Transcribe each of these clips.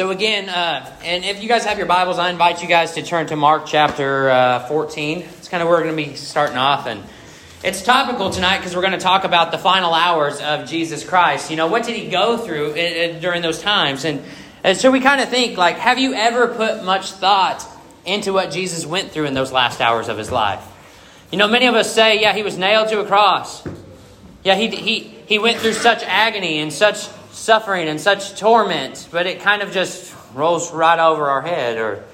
So, again, uh, and if you guys have your Bibles, I invite you guys to turn to Mark chapter uh, 14. It's kind of where we're going to be starting off. And it's topical tonight because we're going to talk about the final hours of Jesus Christ. You know, what did he go through uh, uh, during those times? And, and so we kind of think, like, have you ever put much thought into what Jesus went through in those last hours of his life? You know, many of us say, yeah, he was nailed to a cross. Yeah, he, he, he went through such agony and such suffering and such torment, but it kind of just rolls right over our head or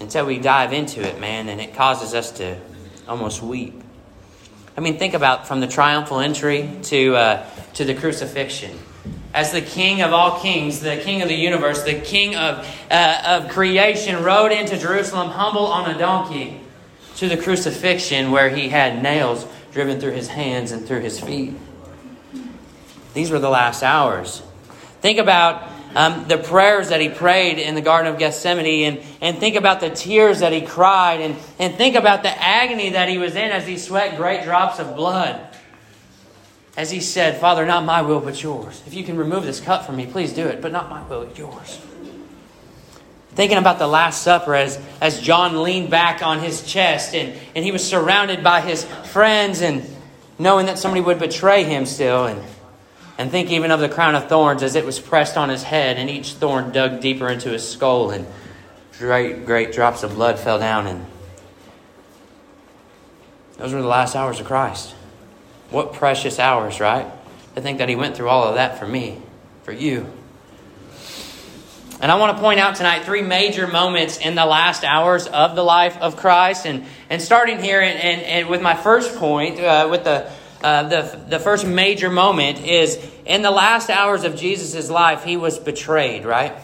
until we dive into it, man, and it causes us to almost weep. I mean, think about from the triumphal entry to, uh, to the crucifixion. As the king of all kings, the king of the universe, the king of, uh, of creation, rode into Jerusalem humble on a donkey to the crucifixion where he had nails driven through his hands and through his feet. These were the last hours. Think about um, the prayers that he prayed in the Garden of Gethsemane, and, and think about the tears that he cried, and, and think about the agony that he was in as he sweat great drops of blood. As he said, Father, not my will, but yours. If you can remove this cup from me, please do it, but not my will, yours. Thinking about the Last Supper as, as John leaned back on his chest and, and he was surrounded by his friends and knowing that somebody would betray him still. And, and think even of the crown of thorns as it was pressed on his head and each thorn dug deeper into his skull and great, great drops of blood fell down. And those were the last hours of Christ. What precious hours, right? To think that he went through all of that for me, for you. And I want to point out tonight three major moments in the last hours of the life of Christ. And, and starting here and, and, and with my first point, uh, with the, uh, the, the first major moment is in the last hours of Jesus' life, he was betrayed, right?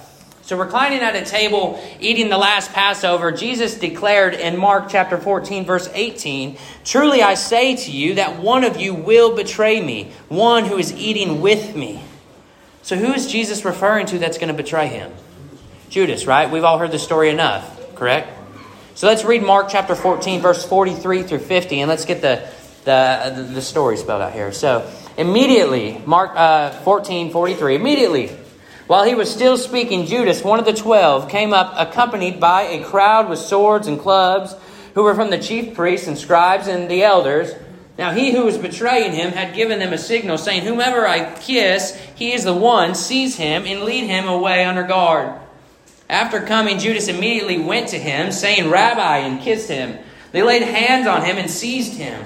So, reclining at a table, eating the last Passover, Jesus declared in Mark chapter 14, verse 18 Truly I say to you that one of you will betray me, one who is eating with me. So, who is Jesus referring to that's going to betray him? Judas, right? We've all heard the story enough, correct? So let's read Mark chapter 14, verse 43 through 50, and let's get the, the, the story spelled out here. So immediately, Mark uh, 14, 43, immediately, while he was still speaking, Judas, one of the twelve, came up accompanied by a crowd with swords and clubs, who were from the chief priests and scribes and the elders. Now he who was betraying him had given them a signal, saying, Whomever I kiss, he is the one, seize him and lead him away under guard. After coming, Judas immediately went to him, saying, Rabbi, and kissed him. They laid hands on him and seized him.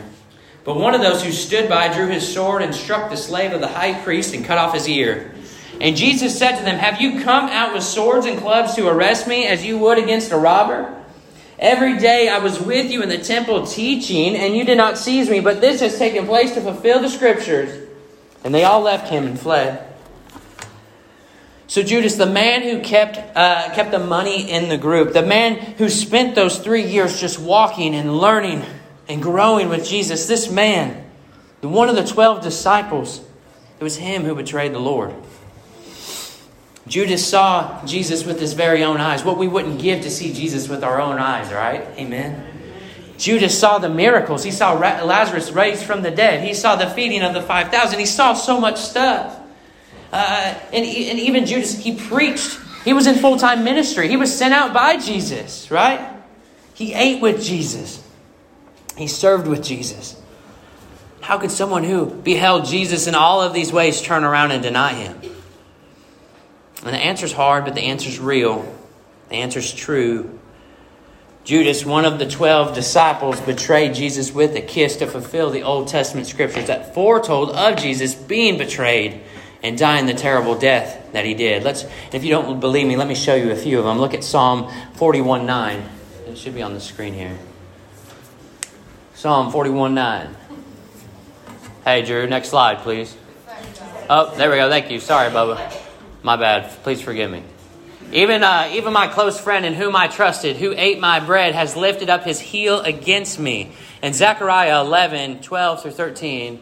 But one of those who stood by drew his sword and struck the slave of the high priest and cut off his ear. And Jesus said to them, Have you come out with swords and clubs to arrest me as you would against a robber? Every day I was with you in the temple teaching, and you did not seize me, but this has taken place to fulfill the scriptures. And they all left him and fled. So Judas, the man who kept uh, kept the money in the group, the man who spent those three years just walking and learning and growing with Jesus, this man, the one of the twelve disciples, it was him who betrayed the Lord. Judas saw Jesus with his very own eyes, what we wouldn't give to see Jesus with our own eyes, right? Amen. Judas saw the miracles. He saw Lazarus raised from the dead. He saw the feeding of the 5,000. He saw so much stuff. Uh, and, and even Judas, he preached. He was in full time ministry. He was sent out by Jesus, right? He ate with Jesus, he served with Jesus. How could someone who beheld Jesus in all of these ways turn around and deny him? And the answer's hard, but the answer's real. The answer's true. Judas, one of the 12 disciples, betrayed Jesus with a kiss to fulfill the Old Testament scriptures that foretold of Jesus being betrayed and dying the terrible death that he did. Let's, if you don't believe me, let me show you a few of them. Look at Psalm 41 9. It should be on the screen here. Psalm 41 9. Hey, Drew, next slide, please. Oh, there we go. Thank you. Sorry, Bubba. My bad. Please forgive me. Even, uh, even my close friend in whom I trusted, who ate my bread, has lifted up his heel against me. And Zechariah 11, 12 through 13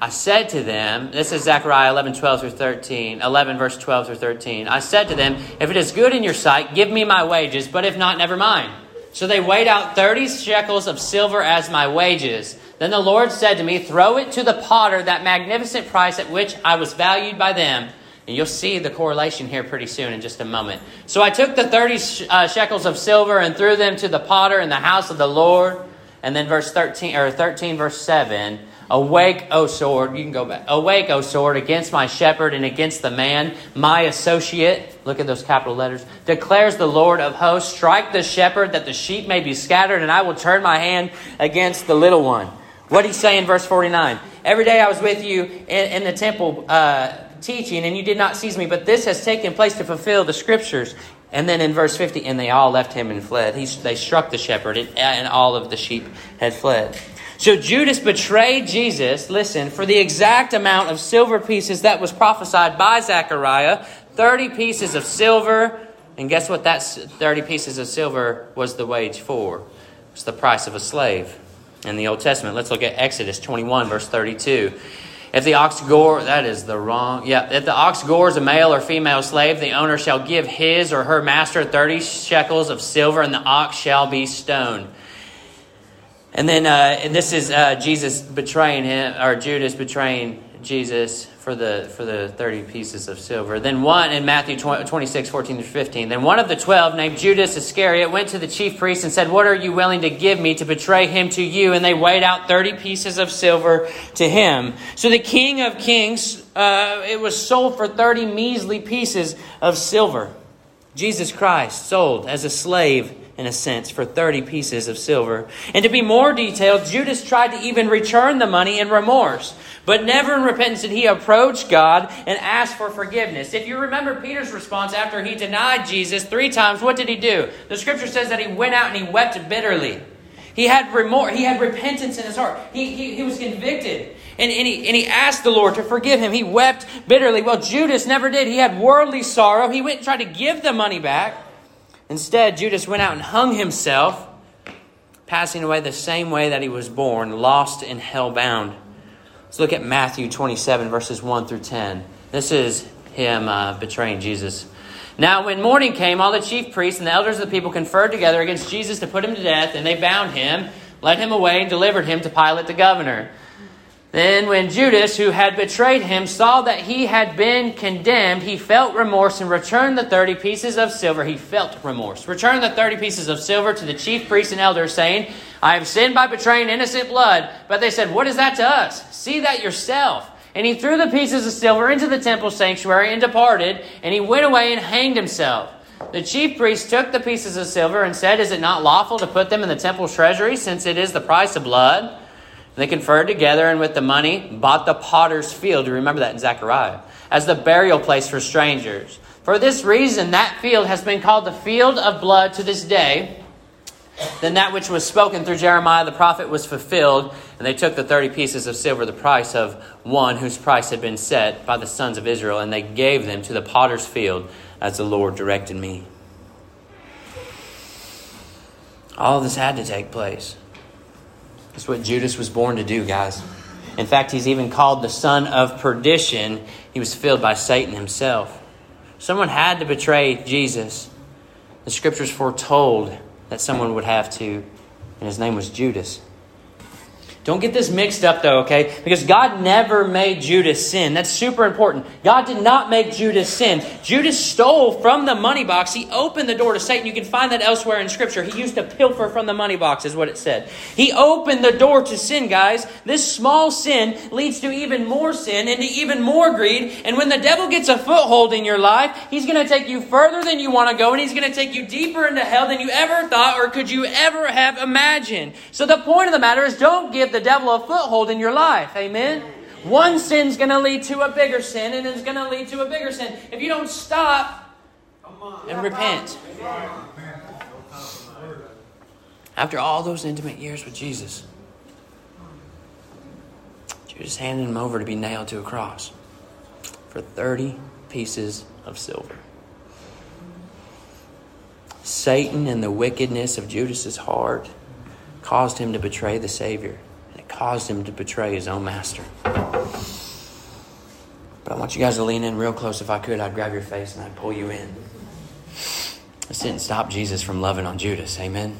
I said to them, this is Zechariah 11, 12 through 13, 11, verse 12 through 13. I said to them, If it is good in your sight, give me my wages, but if not, never mind. So they weighed out 30 shekels of silver as my wages. Then the Lord said to me, Throw it to the potter, that magnificent price at which I was valued by them. And you'll see the correlation here pretty soon in just a moment. So I took the 30 uh, shekels of silver and threw them to the potter in the house of the Lord. And then verse 13, or 13, verse 7 Awake, O sword. You can go back. Awake, O sword, against my shepherd and against the man, my associate. Look at those capital letters. Declares the Lord of hosts Strike the shepherd that the sheep may be scattered, and I will turn my hand against the little one. What did he say in verse 49? Every day I was with you in, in the temple. Uh, teaching, and you did not seize me, but this has taken place to fulfill the scriptures. And then in verse 50, and they all left him and fled. He, they struck the shepherd, and, and all of the sheep had fled. So Judas betrayed Jesus, listen, for the exact amount of silver pieces that was prophesied by Zechariah 30 pieces of silver. And guess what that 30 pieces of silver was the wage for? It's the price of a slave in the Old Testament. Let's look at Exodus 21, verse 32. If the ox gore, that is the wrong. Yeah, if the ox gores a male or female slave, the owner shall give his or her master 30 shekels of silver, and the ox shall be stoned. And then, uh, and this is uh, Jesus betraying him, or Judas betraying Jesus for the for the 30 pieces of silver. Then one in Matthew 26, 14 to 15. Then one of the twelve, named Judas Iscariot, went to the chief priests and said, What are you willing to give me to betray him to you? And they weighed out 30 pieces of silver to him. So the king of kings, uh, it was sold for 30 measly pieces of silver. Jesus Christ sold as a slave in a sense, for 30 pieces of silver. And to be more detailed, Judas tried to even return the money in remorse, but never in repentance did he approach God and ask for forgiveness. If you remember Peter's response after he denied Jesus three times, what did he do? The scripture says that he went out and he wept bitterly. He had remorse, he had repentance in his heart. He, he, he was convicted. And, and, he, and he asked the Lord to forgive him. He wept bitterly. Well, Judas never did. He had worldly sorrow. He went and tried to give the money back. Instead, Judas went out and hung himself, passing away the same way that he was born, lost and hell bound. Let's look at Matthew 27, verses 1 through 10. This is him uh, betraying Jesus. Now, when morning came, all the chief priests and the elders of the people conferred together against Jesus to put him to death, and they bound him, led him away, and delivered him to Pilate the governor. Then, when Judas, who had betrayed him, saw that he had been condemned, he felt remorse and returned the 30 pieces of silver. He felt remorse. Returned the 30 pieces of silver to the chief priests and elders, saying, I have sinned by betraying innocent blood. But they said, What is that to us? See that yourself. And he threw the pieces of silver into the temple sanctuary and departed, and he went away and hanged himself. The chief priests took the pieces of silver and said, Is it not lawful to put them in the temple treasury, since it is the price of blood? They conferred together and with the money bought the potter's field. You remember that in Zechariah as the burial place for strangers. For this reason, that field has been called the field of blood to this day. Then that which was spoken through Jeremiah the prophet was fulfilled, and they took the thirty pieces of silver, the price of one whose price had been set by the sons of Israel, and they gave them to the potter's field as the Lord directed me. All this had to take place. That's what Judas was born to do, guys. In fact, he's even called the son of perdition. He was filled by Satan himself. Someone had to betray Jesus. The scriptures foretold that someone would have to, and his name was Judas. Don't get this mixed up though, okay? Because God never made Judas sin. That's super important. God did not make Judas sin. Judas stole from the money box. He opened the door to Satan. You can find that elsewhere in Scripture. He used to pilfer from the money box, is what it said. He opened the door to sin, guys. This small sin leads to even more sin and to even more greed. And when the devil gets a foothold in your life, he's going to take you further than you want to go, and he's going to take you deeper into hell than you ever thought or could you ever have imagined. So the point of the matter is don't give the the devil a foothold in your life. Amen? One sin's going to lead to a bigger sin, and it's going to lead to a bigger sin. If you don't stop and repent. After all those intimate years with Jesus, Judas handed him over to be nailed to a cross for 30 pieces of silver. Satan and the wickedness of Judas's heart caused him to betray the Savior caused him to betray his own master. But I want you guys to lean in real close. If I could, I'd grab your face and I'd pull you in. This didn't stop Jesus from loving on Judas. Amen.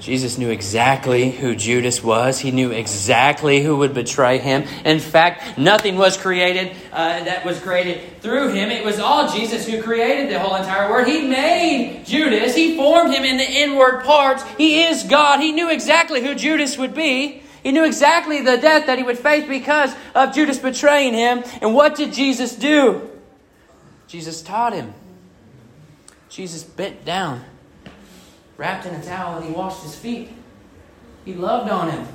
Jesus knew exactly who Judas was. He knew exactly who would betray him. In fact, nothing was created uh, that was created through him. It was all Jesus who created the whole entire world. He made Judas. He formed him in the inward parts. He is God. He knew exactly who Judas would be. He knew exactly the death that he would face because of Judas betraying him. And what did Jesus do? Jesus taught him. Jesus bent down wrapped in a towel and he washed his feet. He loved on him.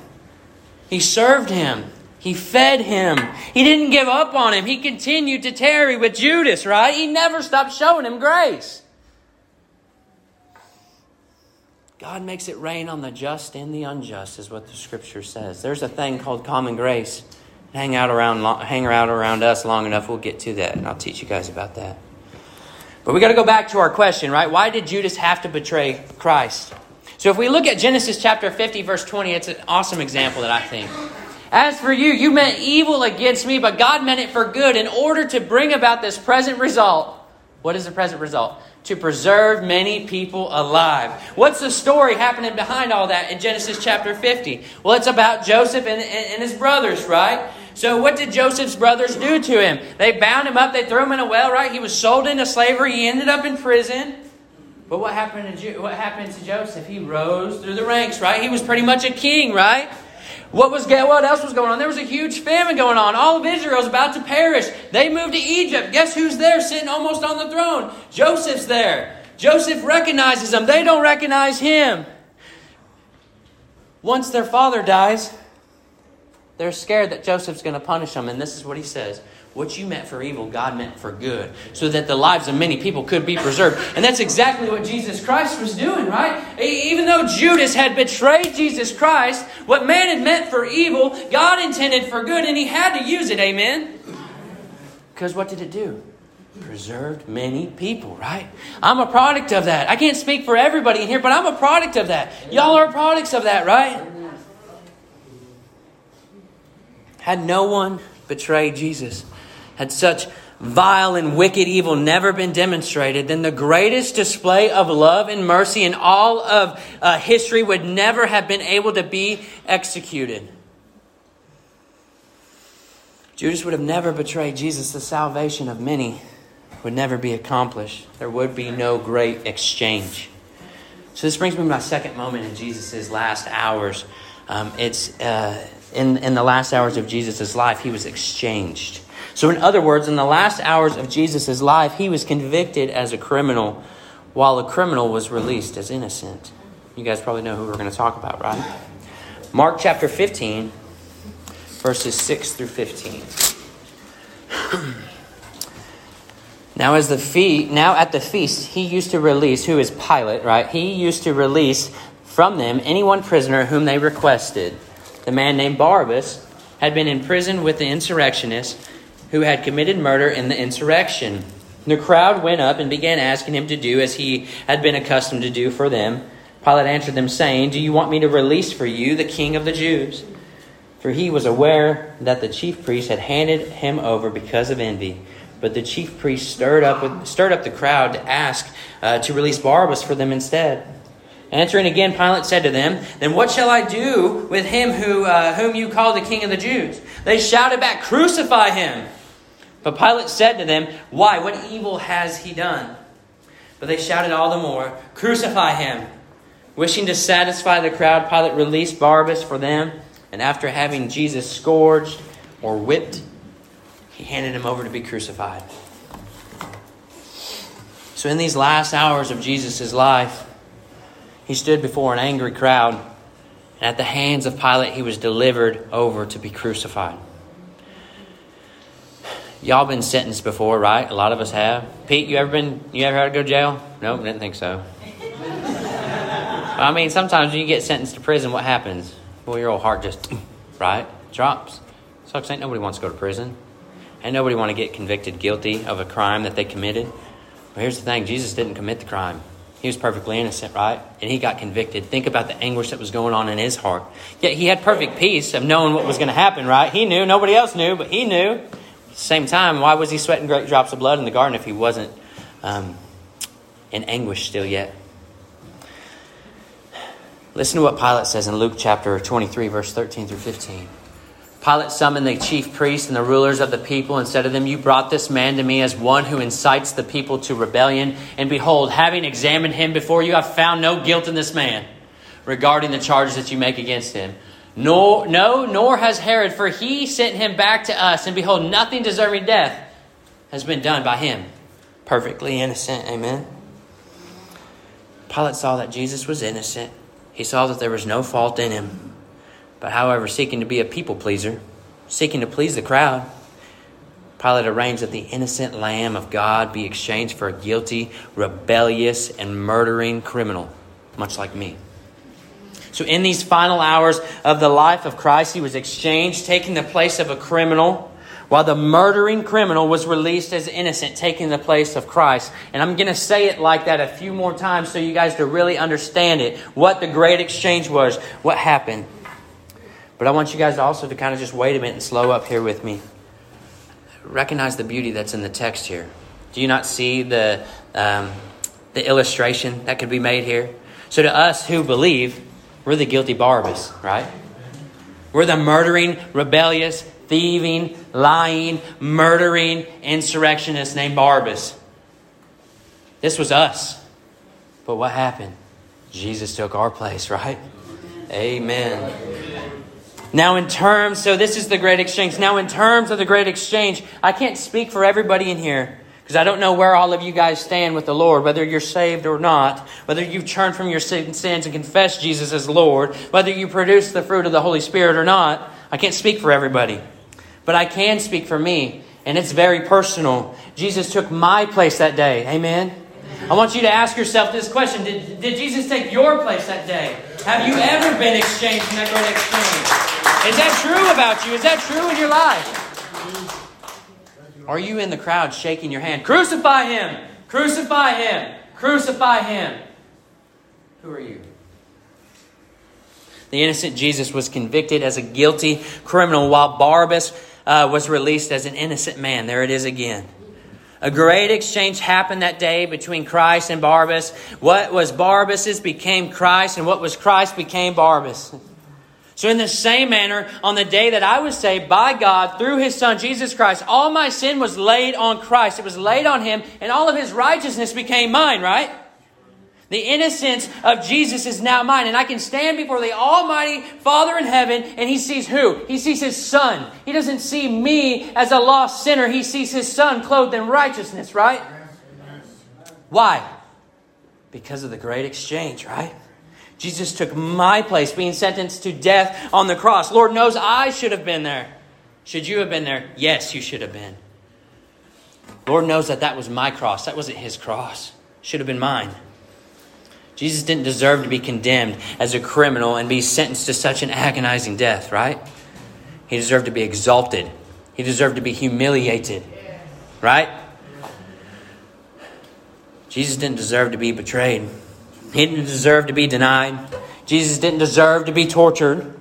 He served him. He fed him. He didn't give up on him. He continued to tarry with Judas, right? He never stopped showing him grace. God makes it rain on the just and the unjust, is what the scripture says. There's a thing called common grace. Hang out around, hang out around us long enough, we'll get to that, and I'll teach you guys about that. But we got to go back to our question, right? Why did Judas have to betray Christ? So if we look at Genesis chapter 50, verse 20, it's an awesome example that I think. As for you, you meant evil against me, but God meant it for good in order to bring about this present result. What is the present result? To preserve many people alive. What's the story happening behind all that in Genesis chapter 50? Well, it's about Joseph and, and, his brothers, right? So, what did Joseph's brothers do to him? They bound him up, they threw him in a well, right? He was sold into slavery, he ended up in prison. But what happened to, what happened to Joseph? He rose through the ranks, right? He was pretty much a king, right? What was what else was going on? There was a huge famine going on. All of Israel was about to perish. They moved to Egypt. Guess who's there sitting almost on the throne? Joseph's there. Joseph recognizes them. They don't recognize him. Once their father dies, they're scared that Joseph's going to punish them, and this is what he says What you meant for evil, God meant for good, so that the lives of many people could be preserved. And that's exactly what Jesus Christ was doing, right? Even though Judas had betrayed Jesus Christ, what man had meant for evil, God intended for good, and he had to use it, amen? Because what did it do? preserved many people, right? I'm a product of that. I can't speak for everybody in here, but I'm a product of that. Y'all are products of that, right? Had no one betrayed Jesus, had such vile and wicked evil never been demonstrated, then the greatest display of love and mercy in all of uh, history would never have been able to be executed. Judas would have never betrayed Jesus. The salvation of many would never be accomplished. There would be no great exchange. So, this brings me to my second moment in Jesus' last hours. Um, it's. Uh, in, in the last hours of Jesus' life, he was exchanged. So, in other words, in the last hours of Jesus' life, he was convicted as a criminal, while a criminal was released as innocent. You guys probably know who we're going to talk about, right? Mark chapter 15, verses 6 through 15. now, as the feast, now at the feast, he used to release, who is Pilate, right? He used to release from them any one prisoner whom they requested the man named Barabbas, had been in prison with the insurrectionists who had committed murder in the insurrection. The crowd went up and began asking him to do as he had been accustomed to do for them. Pilate answered them, saying, Do you want me to release for you the king of the Jews? For he was aware that the chief priests had handed him over because of envy. But the chief priests stirred up, stirred up the crowd to ask uh, to release Barabbas for them instead. Answering again, Pilate said to them, Then what shall I do with him who, uh, whom you call the king of the Jews? They shouted back, Crucify him! But Pilate said to them, Why? What evil has he done? But they shouted all the more, Crucify him! Wishing to satisfy the crowd, Pilate released Barabbas for them, and after having Jesus scourged or whipped, he handed him over to be crucified. So, in these last hours of Jesus' life, he stood before an angry crowd, and at the hands of Pilate, he was delivered over to be crucified. Y'all been sentenced before, right? A lot of us have. Pete, you ever been? You ever had to go to jail? Nope, didn't think so. I mean, sometimes when you get sentenced to prison, what happens? Well, your old heart just, right, drops. Sucks. Ain't nobody wants to go to prison. Ain't nobody want to get convicted guilty of a crime that they committed. But here's the thing: Jesus didn't commit the crime. He was perfectly innocent, right? And he got convicted. Think about the anguish that was going on in his heart. Yet he had perfect peace of knowing what was going to happen, right? He knew. Nobody else knew, but he knew. Same time, why was he sweating great drops of blood in the garden if he wasn't um, in anguish still yet? Listen to what Pilate says in Luke chapter 23, verse 13 through 15. Pilate summoned the chief priests and the rulers of the people and said to them, You brought this man to me as one who incites the people to rebellion. And behold, having examined him before you, I found no guilt in this man regarding the charges that you make against him. No, no, nor has Herod, for he sent him back to us. And behold, nothing deserving death has been done by him. Perfectly innocent. Amen. Pilate saw that Jesus was innocent. He saw that there was no fault in him. But however, seeking to be a people pleaser, seeking to please the crowd, Pilate arranged that the innocent Lamb of God be exchanged for a guilty, rebellious, and murdering criminal, much like me. So, in these final hours of the life of Christ, he was exchanged, taking the place of a criminal, while the murdering criminal was released as innocent, taking the place of Christ. And I'm going to say it like that a few more times so you guys to really understand it what the great exchange was, what happened. But I want you guys also to kind of just wait a minute and slow up here with me. Recognize the beauty that's in the text here. Do you not see the, um, the illustration that could be made here? So, to us who believe, we're the guilty Barabbas, right? We're the murdering, rebellious, thieving, lying, murdering insurrectionist named Barabbas. This was us. But what happened? Jesus took our place, right? Amen. Now, in terms, so this is the great exchange. Now, in terms of the great exchange, I can't speak for everybody in here because I don't know where all of you guys stand with the Lord, whether you're saved or not, whether you've turned from your sins and confessed Jesus as Lord, whether you produce the fruit of the Holy Spirit or not. I can't speak for everybody, but I can speak for me, and it's very personal. Jesus took my place that day. Amen. I want you to ask yourself this question Did, did Jesus take your place that day? Have you ever been exchanged in that great exchange? Is that true about you? Is that true in your life? Are you in the crowd shaking your hand? Crucify him! Crucify him! Crucify him! Who are you? The innocent Jesus was convicted as a guilty criminal while Barabbas uh, was released as an innocent man. There it is again. A great exchange happened that day between Christ and Barabbas. What was Barabbas's became Christ, and what was Christ became Barabbas. So, in the same manner, on the day that I was saved by God through His Son, Jesus Christ, all my sin was laid on Christ. It was laid on Him, and all of His righteousness became mine, right? The innocence of Jesus is now mine, and I can stand before the Almighty Father in heaven, and He sees who? He sees His Son. He doesn't see me as a lost sinner, He sees His Son clothed in righteousness, right? Why? Because of the great exchange, right? Jesus took my place, being sentenced to death on the cross. Lord knows I should have been there. Should you have been there? Yes, you should have been. Lord knows that that was my cross. That wasn't his cross. Should have been mine. Jesus didn't deserve to be condemned as a criminal and be sentenced to such an agonizing death, right? He deserved to be exalted. He deserved to be humiliated, right? Jesus didn't deserve to be betrayed. He didn't deserve to be denied. Jesus didn't deserve to be tortured.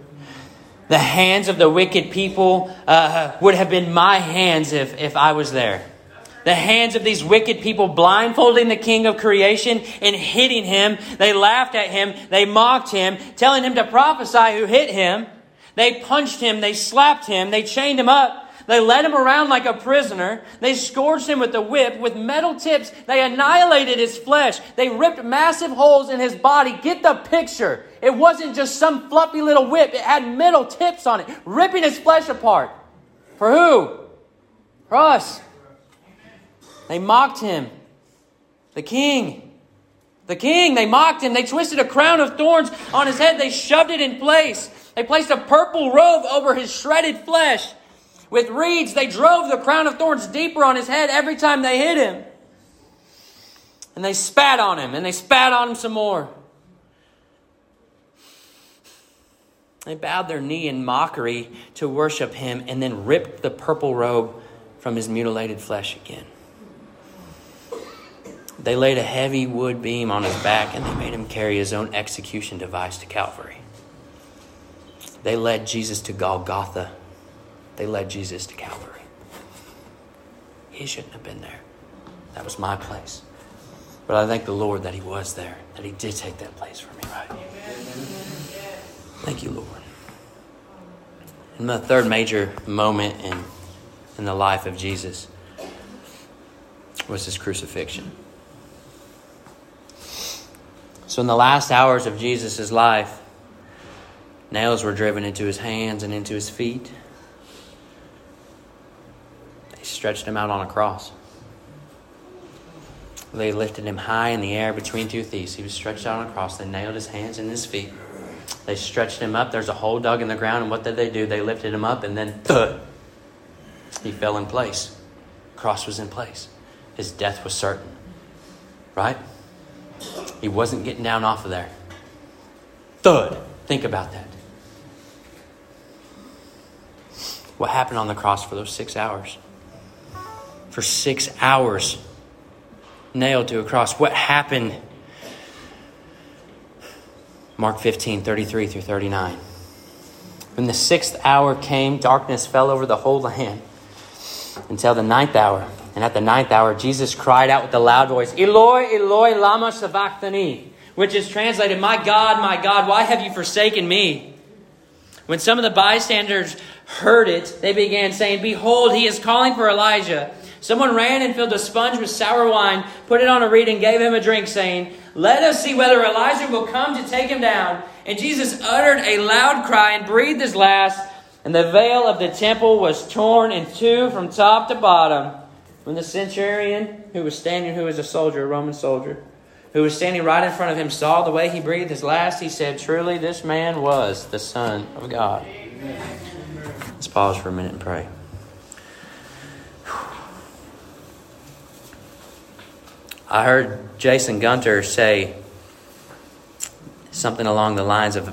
The hands of the wicked people uh, would have been my hands if, if I was there. The hands of these wicked people blindfolding the king of creation and hitting him. They laughed at him. They mocked him, telling him to prophesy who hit him. They punched him. They slapped him. They chained him up. They led him around like a prisoner. They scourged him with a whip. With metal tips, they annihilated his flesh. They ripped massive holes in his body. Get the picture. It wasn't just some fluffy little whip, it had metal tips on it, ripping his flesh apart. For who? For us. They mocked him. The king. The king. They mocked him. They twisted a crown of thorns on his head. They shoved it in place. They placed a purple robe over his shredded flesh. With reeds, they drove the crown of thorns deeper on his head every time they hit him. And they spat on him, and they spat on him some more. They bowed their knee in mockery to worship him and then ripped the purple robe from his mutilated flesh again. They laid a heavy wood beam on his back and they made him carry his own execution device to Calvary. They led Jesus to Golgotha they led Jesus to Calvary. He shouldn't have been there. That was my place. But I thank the Lord that He was there, that He did take that place for me, right? Thank you, Lord. And the third major moment in, in the life of Jesus was his crucifixion. So, in the last hours of Jesus' life, nails were driven into his hands and into his feet. Stretched him out on a cross. They lifted him high in the air between two thieves. He was stretched out on a cross. They nailed his hands and his feet. They stretched him up. There's a hole dug in the ground. And what did they do? They lifted him up, and then thud, he fell in place. Cross was in place. His death was certain. Right? He wasn't getting down off of there. Thud. Think about that. What happened on the cross for those six hours? For six hours, nailed to a cross. What happened? Mark 15, 33 through 39. When the sixth hour came, darkness fell over the whole land until the ninth hour. And at the ninth hour, Jesus cried out with a loud voice, Eloi, Eloi, lama sabachthani, which is translated, My God, my God, why have you forsaken me? When some of the bystanders heard it, they began saying, Behold, he is calling for Elijah. Someone ran and filled a sponge with sour wine, put it on a reed, and gave him a drink, saying, Let us see whether Elijah will come to take him down. And Jesus uttered a loud cry and breathed his last, and the veil of the temple was torn in two from top to bottom. When the centurion, who was standing, who was a soldier, a Roman soldier, who was standing right in front of him, saw the way he breathed his last, he said, Truly, this man was the Son of God. Let's pause for a minute and pray. I heard Jason Gunter say something along the lines of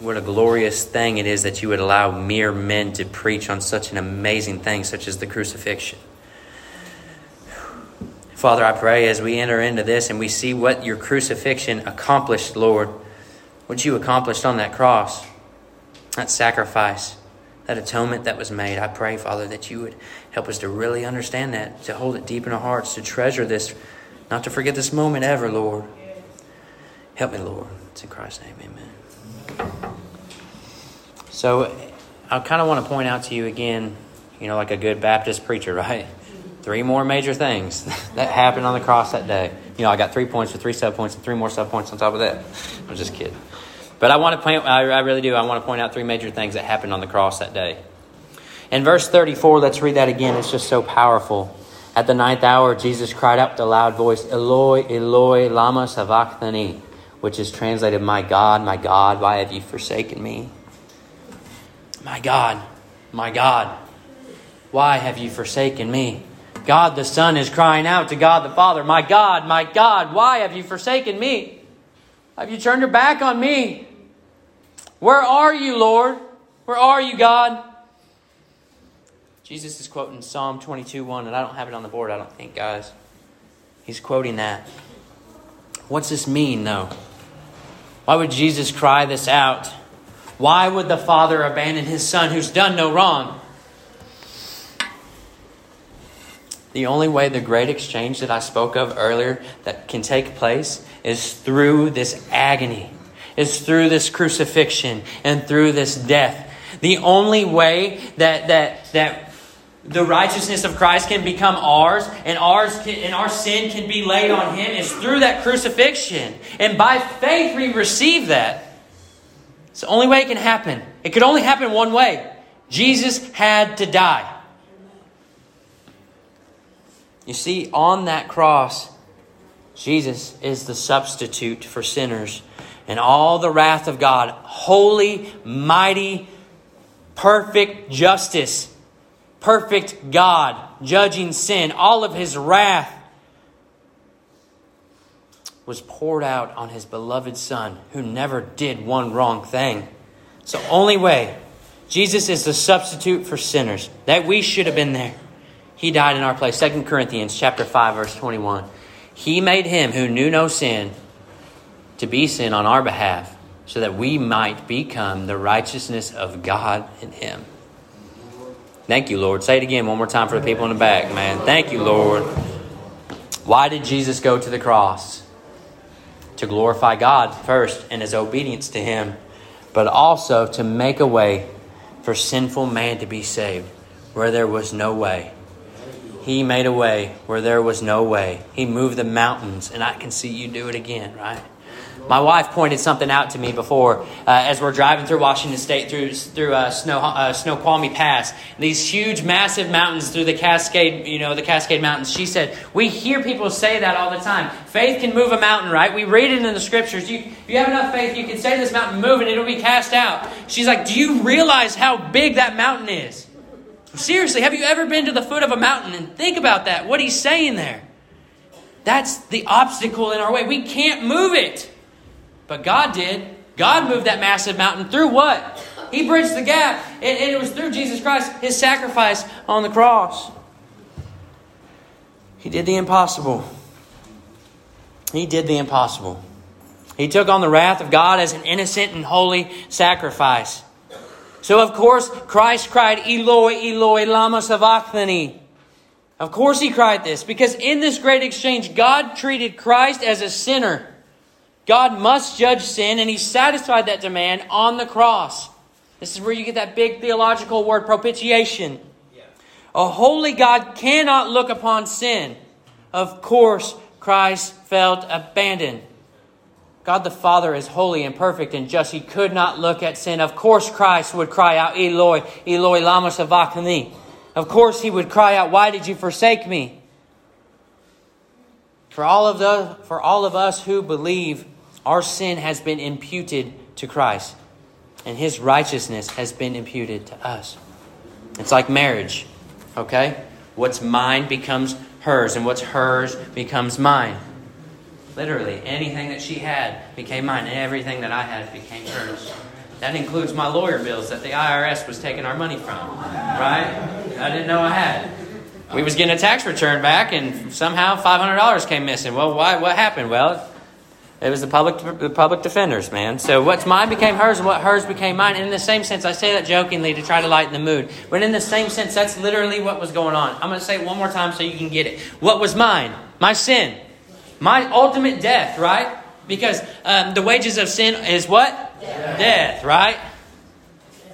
what a glorious thing it is that you would allow mere men to preach on such an amazing thing, such as the crucifixion. Father, I pray as we enter into this and we see what your crucifixion accomplished, Lord, what you accomplished on that cross, that sacrifice, that atonement that was made. I pray, Father, that you would help us to really understand that, to hold it deep in our hearts, to treasure this, not to forget this moment ever, Lord. Help me, Lord. It's in Christ's name, amen. So I kind of want to point out to you again, you know, like a good Baptist preacher, right? Three more major things that happened on the cross that day. You know, I got three points for three sub points and three more sub points on top of that. I'm just kidding. But I want to point, I, I really do, I want to point out three major things that happened on the cross that day. In verse 34, let's read that again. It's just so powerful. At the ninth hour, Jesus cried out with a loud voice, Eloi, Eloi, lama sabachthani, which is translated, My God, my God, why have you forsaken me? My God, my God, why have you forsaken me? God the Son is crying out to God the Father, My God, my God, why have you forsaken me? Have you turned your back on me? Where are you, Lord? Where are you, God? Jesus is quoting Psalm 22 1, and I don't have it on the board, I don't think, guys. He's quoting that. What's this mean, though? Why would Jesus cry this out? Why would the Father abandon his Son who's done no wrong? The only way the great exchange that I spoke of earlier that can take place is through this agony, is through this crucifixion and through this death. The only way that that that the righteousness of Christ can become ours and ours can, and our sin can be laid on him is through that crucifixion. And by faith we receive that. It's the only way it can happen. It could only happen one way. Jesus had to die. You see, on that cross, Jesus is the substitute for sinners. And all the wrath of God, holy, mighty, perfect justice, perfect God, judging sin, all of his wrath was poured out on his beloved Son, who never did one wrong thing. It's the only way. Jesus is the substitute for sinners. That we should have been there. He died in our place. 2 Corinthians chapter 5 verse 21. He made him who knew no sin to be sin on our behalf so that we might become the righteousness of God in him. Thank you, Lord. Say it again one more time for the people in the back, man. Thank you, Lord. Why did Jesus go to the cross? To glorify God first in his obedience to him, but also to make a way for sinful man to be saved where there was no way. He made a way where there was no way. He moved the mountains, and I can see you do it again, right? My wife pointed something out to me before uh, as we're driving through Washington State through through uh, Snow uh, Snoqualmie Pass. These huge, massive mountains through the Cascade, you know, the Cascade Mountains. She said we hear people say that all the time. Faith can move a mountain, right? We read it in the scriptures. You, if you have enough faith, you can say this mountain, "Move," and it'll be cast out. She's like, "Do you realize how big that mountain is?" Seriously, have you ever been to the foot of a mountain and think about that? What he's saying there. That's the obstacle in our way. We can't move it. But God did. God moved that massive mountain through what? He bridged the gap. And, it was through Jesus Christ, his sacrifice on the cross. He did the impossible. He did the impossible. He took on the wrath of God as an innocent and holy sacrifice. So, of course, Christ cried, Eloi, Eloi, lama sabachthani. Of course, he cried this because in this great exchange, God treated Christ as a sinner. God must judge sin, and He satisfied that demand on the cross. This is where you get that big theological word, propitiation. A holy God cannot look upon sin. Of course, Christ felt abandoned. God the Father is holy and perfect and just. He could not look at sin. Of course, Christ would cry out, Eloi, Eloi, lama sabachthani. Of course, he would cry out, Why did you forsake me? For all of, the, for all of us who believe, our sin has been imputed to Christ, and his righteousness has been imputed to us. It's like marriage, okay? What's mine becomes hers, and what's hers becomes mine. Literally, anything that she had became mine, and everything that I had became hers. That includes my lawyer bills that the IRS was taking our money from, right? I didn't know I had. We was getting a tax return back, and somehow $500 came missing. Well, why? What happened? Well, it was the public, the public defenders, man. So what's mine became hers, and what hers became mine. And in the same sense, I say that jokingly to try to lighten the mood. But in the same sense, that's literally what was going on. I'm going to say it one more time so you can get it. What was mine? My sin. My ultimate death, right? Because um, the wages of sin is what? Death. death, right?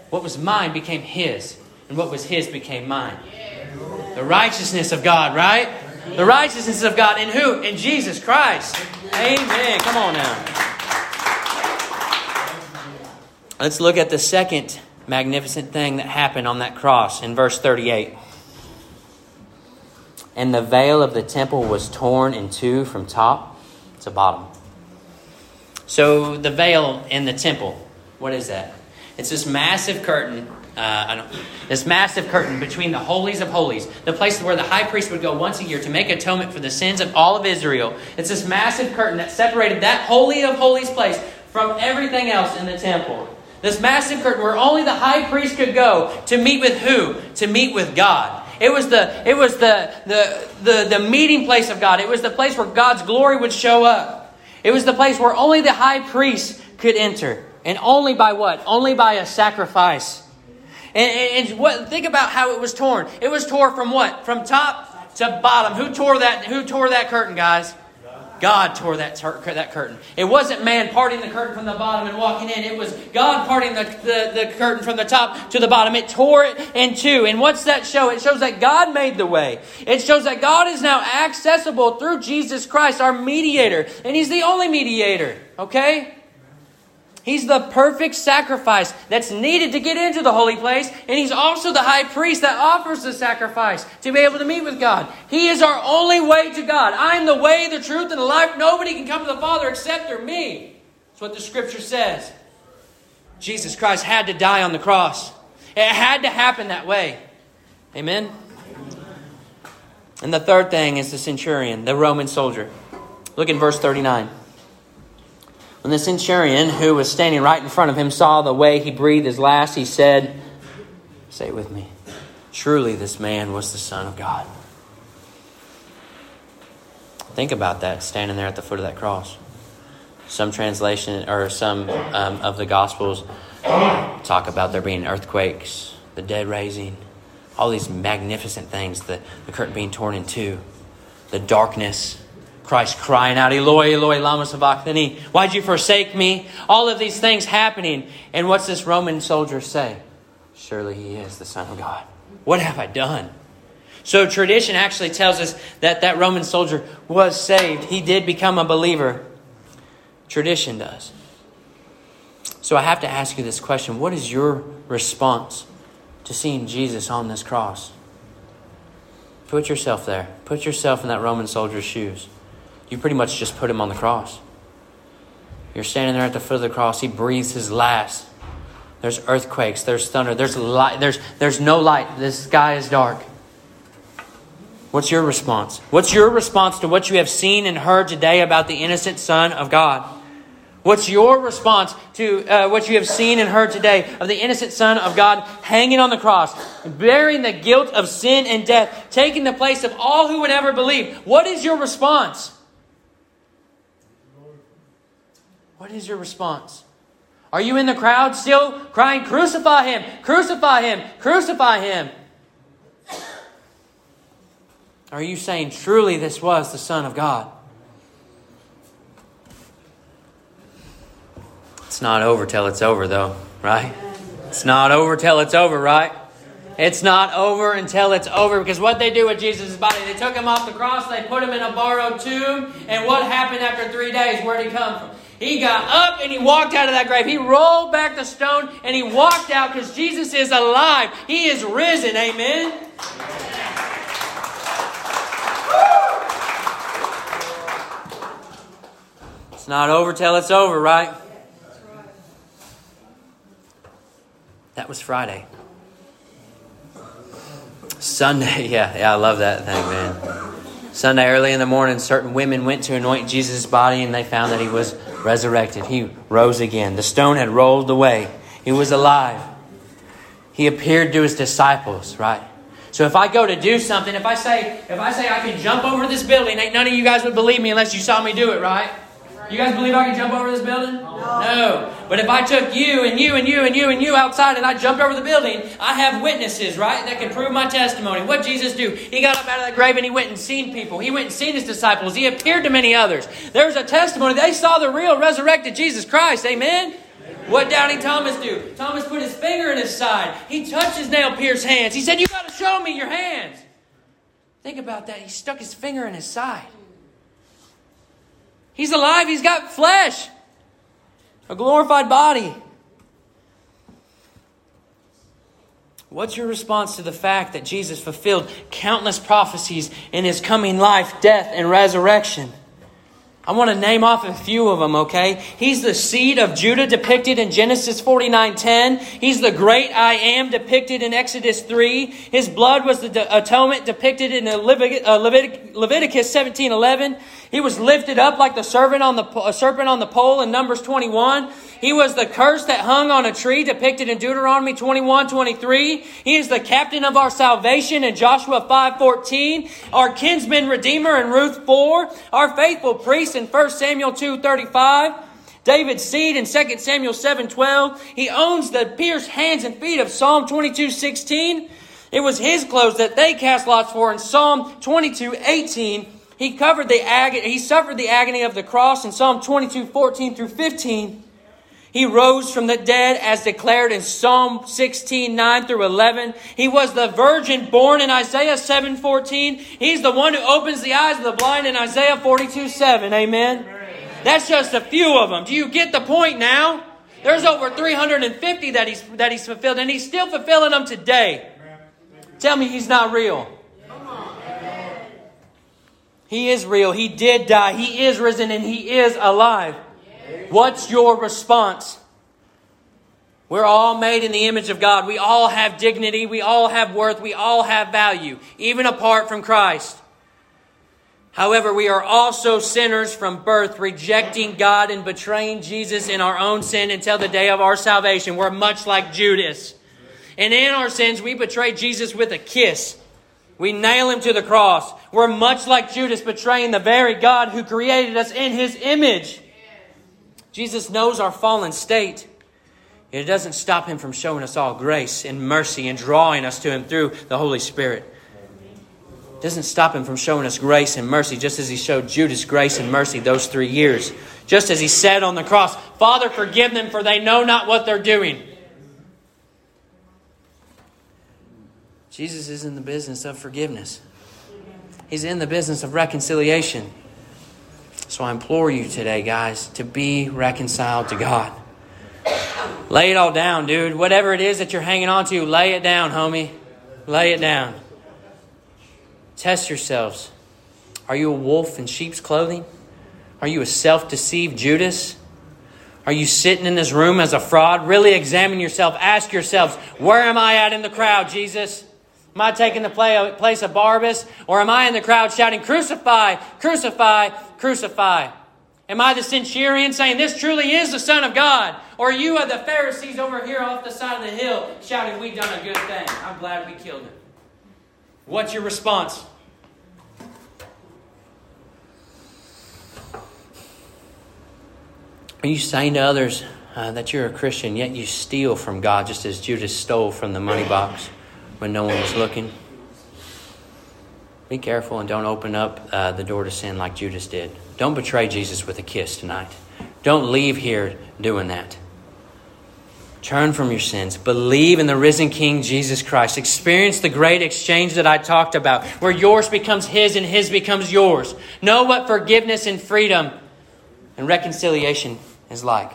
What was mine became his, and what was his became mine. The righteousness of God, right? The righteousness of God in who? In Jesus Christ. Amen. Come on now. Let's look at the second magnificent thing that happened on that cross in verse 38. And the veil of the temple was torn in two from top to bottom. So, the veil in the temple, what is that? It's this massive curtain uh, this massive curtain between the holies of holies, the place where the high priest would go once a year to make atonement for the sins of all of Israel. It's this massive curtain that separated that holy of holies place from everything else in the temple. This massive curtain where only the high priest could go to meet with who? To meet with God. It was the it was the the the, the meeting place of God. It was the place where God's glory would show up. It was the place where only the high priest could enter. And only by what? Only by a sacrifice. And, and, what, think about how it was torn. It was torn from what? From top to bottom. Who tore that? Who tore that curtain, guys? God tore that, that curtain. It wasn't man parting the curtain from the bottom and walking in. It was God parting the, the, the curtain from the top to the bottom. It tore it in two. And what's that show? It shows that God made the way. It shows that God is now accessible through Jesus Christ, our mediator. And He's the only mediator. Okay? He's the perfect sacrifice that's needed to get into the holy place, and He's also the high priest that offers the sacrifice to be able to meet with God. He is our only way to God. I'm the way, the truth, and the life. Nobody can come to the Father except through me. That's what the Scripture says. Jesus Christ had to die on the cross, it had to happen that way. Amen? And the third thing is the centurion, the Roman soldier. Look in verse 39. When the centurion, who was standing right in front of him, saw the way he breathed his last, he said, Say it with me. Truly, this man was the Son of God. Think about that, standing there at the foot of that cross. Some translation or some um, of the Gospels talk about there being earthquakes, the dead raising, all these magnificent things, the, the curtain being torn in two, the darkness Christ crying out, Eloi, Eloi, lama sabachthani. Why'd you forsake me? All of these things happening. And what's this Roman soldier say? Surely he is the Son of God. What have I done? So tradition actually tells us that that Roman soldier was saved. He did become a believer. Tradition does. So I have to ask you this question What is your response to seeing Jesus on this cross? Put yourself there. Put yourself in that Roman soldier's shoes. You pretty much just put him on the cross. You're standing there at the foot of the cross. He breathes his last. There's earthquakes. There's thunder. There's light. There's, there's no light. The sky is dark. What's your response? What's your response to what you have seen and heard today about the innocent Son of God? What's your response to uh, what you have seen and heard today of the innocent Son of God hanging on the cross, bearing the guilt of sin and death, taking the place of all who would ever believe? What is your response? What is your response? Are you in the crowd still crying, Crucify him, crucify him, crucify him? Are you saying, Truly, this was the Son of God? It's not over till it's over, though, right? It's not over till it's over, right? It's not over until it's over because what they do with Jesus' body, they took him off the cross, they put him in a borrowed tomb, and what happened after three days? Where'd he come from? He got up and he walked out of that grave. He rolled back the stone and he walked out because Jesus is alive. He is risen. Amen. It's not over till it's over, right? That was Friday. Sunday, yeah, yeah, I love that thing, man. Sunday, early in the morning, certain women went to anoint Jesus' body and they found that he was resurrected. He rose again. The stone had rolled away. He was alive. He appeared to his disciples, right? So if I go to do something, if I say, if I say I can jump over this building, ain't none of you guys would believe me unless you saw me do it, right? You guys believe I can jump over this building? No. no. But if I took you and you and you and you and you outside and I jumped over the building, I have witnesses, right, that can prove my testimony. What Jesus do? He got up out of that grave and he went and seen people. He went and seen his disciples. He appeared to many others. There's a testimony. They saw the real resurrected Jesus Christ. Amen. What Doubting Thomas do? Thomas put his finger in his side. He touched his nail pierced hands. He said, You got to show me your hands. Think about that. He stuck his finger in his side. He's alive, he's got flesh, a glorified body. What's your response to the fact that Jesus fulfilled countless prophecies in his coming life, death, and resurrection? I want to name off a few of them, okay? He's the seed of Judah depicted in Genesis 49:10. He's the great I am depicted in Exodus 3. His blood was the atonement depicted in uh, Leviticus 17:11. He was lifted up like the serpent on the serpent on the pole in Numbers 21. He was the curse that hung on a tree depicted in Deuteronomy 21, 23. He is the captain of our salvation in Joshua 5, 14. Our kinsman redeemer in Ruth 4. Our faithful priest in 1 Samuel 2, 35. David's seed in 2 Samuel 7, 12. He owns the pierced hands and feet of Psalm 22, 16. It was his clothes that they cast lots for in Psalm 22, 18. He covered the agony, he suffered the agony of the cross in Psalm 22, 14 through 15. He rose from the dead as declared in Psalm 16, 9 through 11. He was the virgin born in Isaiah 7, 14. He's the one who opens the eyes of the blind in Isaiah 42, 7. Amen. That's just a few of them. Do you get the point now? There's over 350 that he's, that he's fulfilled, and he's still fulfilling them today. Tell me he's not real. He is real. He did die. He is risen and He is alive. What's your response? We're all made in the image of God. We all have dignity. We all have worth. We all have value, even apart from Christ. However, we are also sinners from birth, rejecting God and betraying Jesus in our own sin until the day of our salvation. We're much like Judas. And in our sins, we betray Jesus with a kiss. We nail him to the cross. We're much like Judas betraying the very God who created us in his image. Jesus knows our fallen state. It doesn't stop him from showing us all grace and mercy and drawing us to him through the Holy Spirit. It doesn't stop him from showing us grace and mercy, just as he showed Judas grace and mercy those three years. Just as he said on the cross, Father, forgive them, for they know not what they're doing. Jesus is in the business of forgiveness. He's in the business of reconciliation. So I implore you today, guys, to be reconciled to God. Lay it all down, dude. Whatever it is that you're hanging on to, lay it down, homie. Lay it down. Test yourselves. Are you a wolf in sheep's clothing? Are you a self deceived Judas? Are you sitting in this room as a fraud? Really examine yourself. Ask yourselves, where am I at in the crowd, Jesus? Am I taking the place of Barabbas? Or am I in the crowd shouting, Crucify, crucify, crucify? Am I the centurion saying, This truly is the Son of God? Or you are the Pharisees over here off the side of the hill shouting, We've done a good thing. I'm glad we killed him. What's your response? Are you saying to others uh, that you're a Christian, yet you steal from God just as Judas stole from the money box? When no one was looking. Be careful and don't open up uh, the door to sin like Judas did. Don't betray Jesus with a kiss tonight. Don't leave here doing that. Turn from your sins. Believe in the risen King Jesus Christ. Experience the great exchange that I talked about, where yours becomes His and His becomes yours. Know what forgiveness and freedom and reconciliation is like.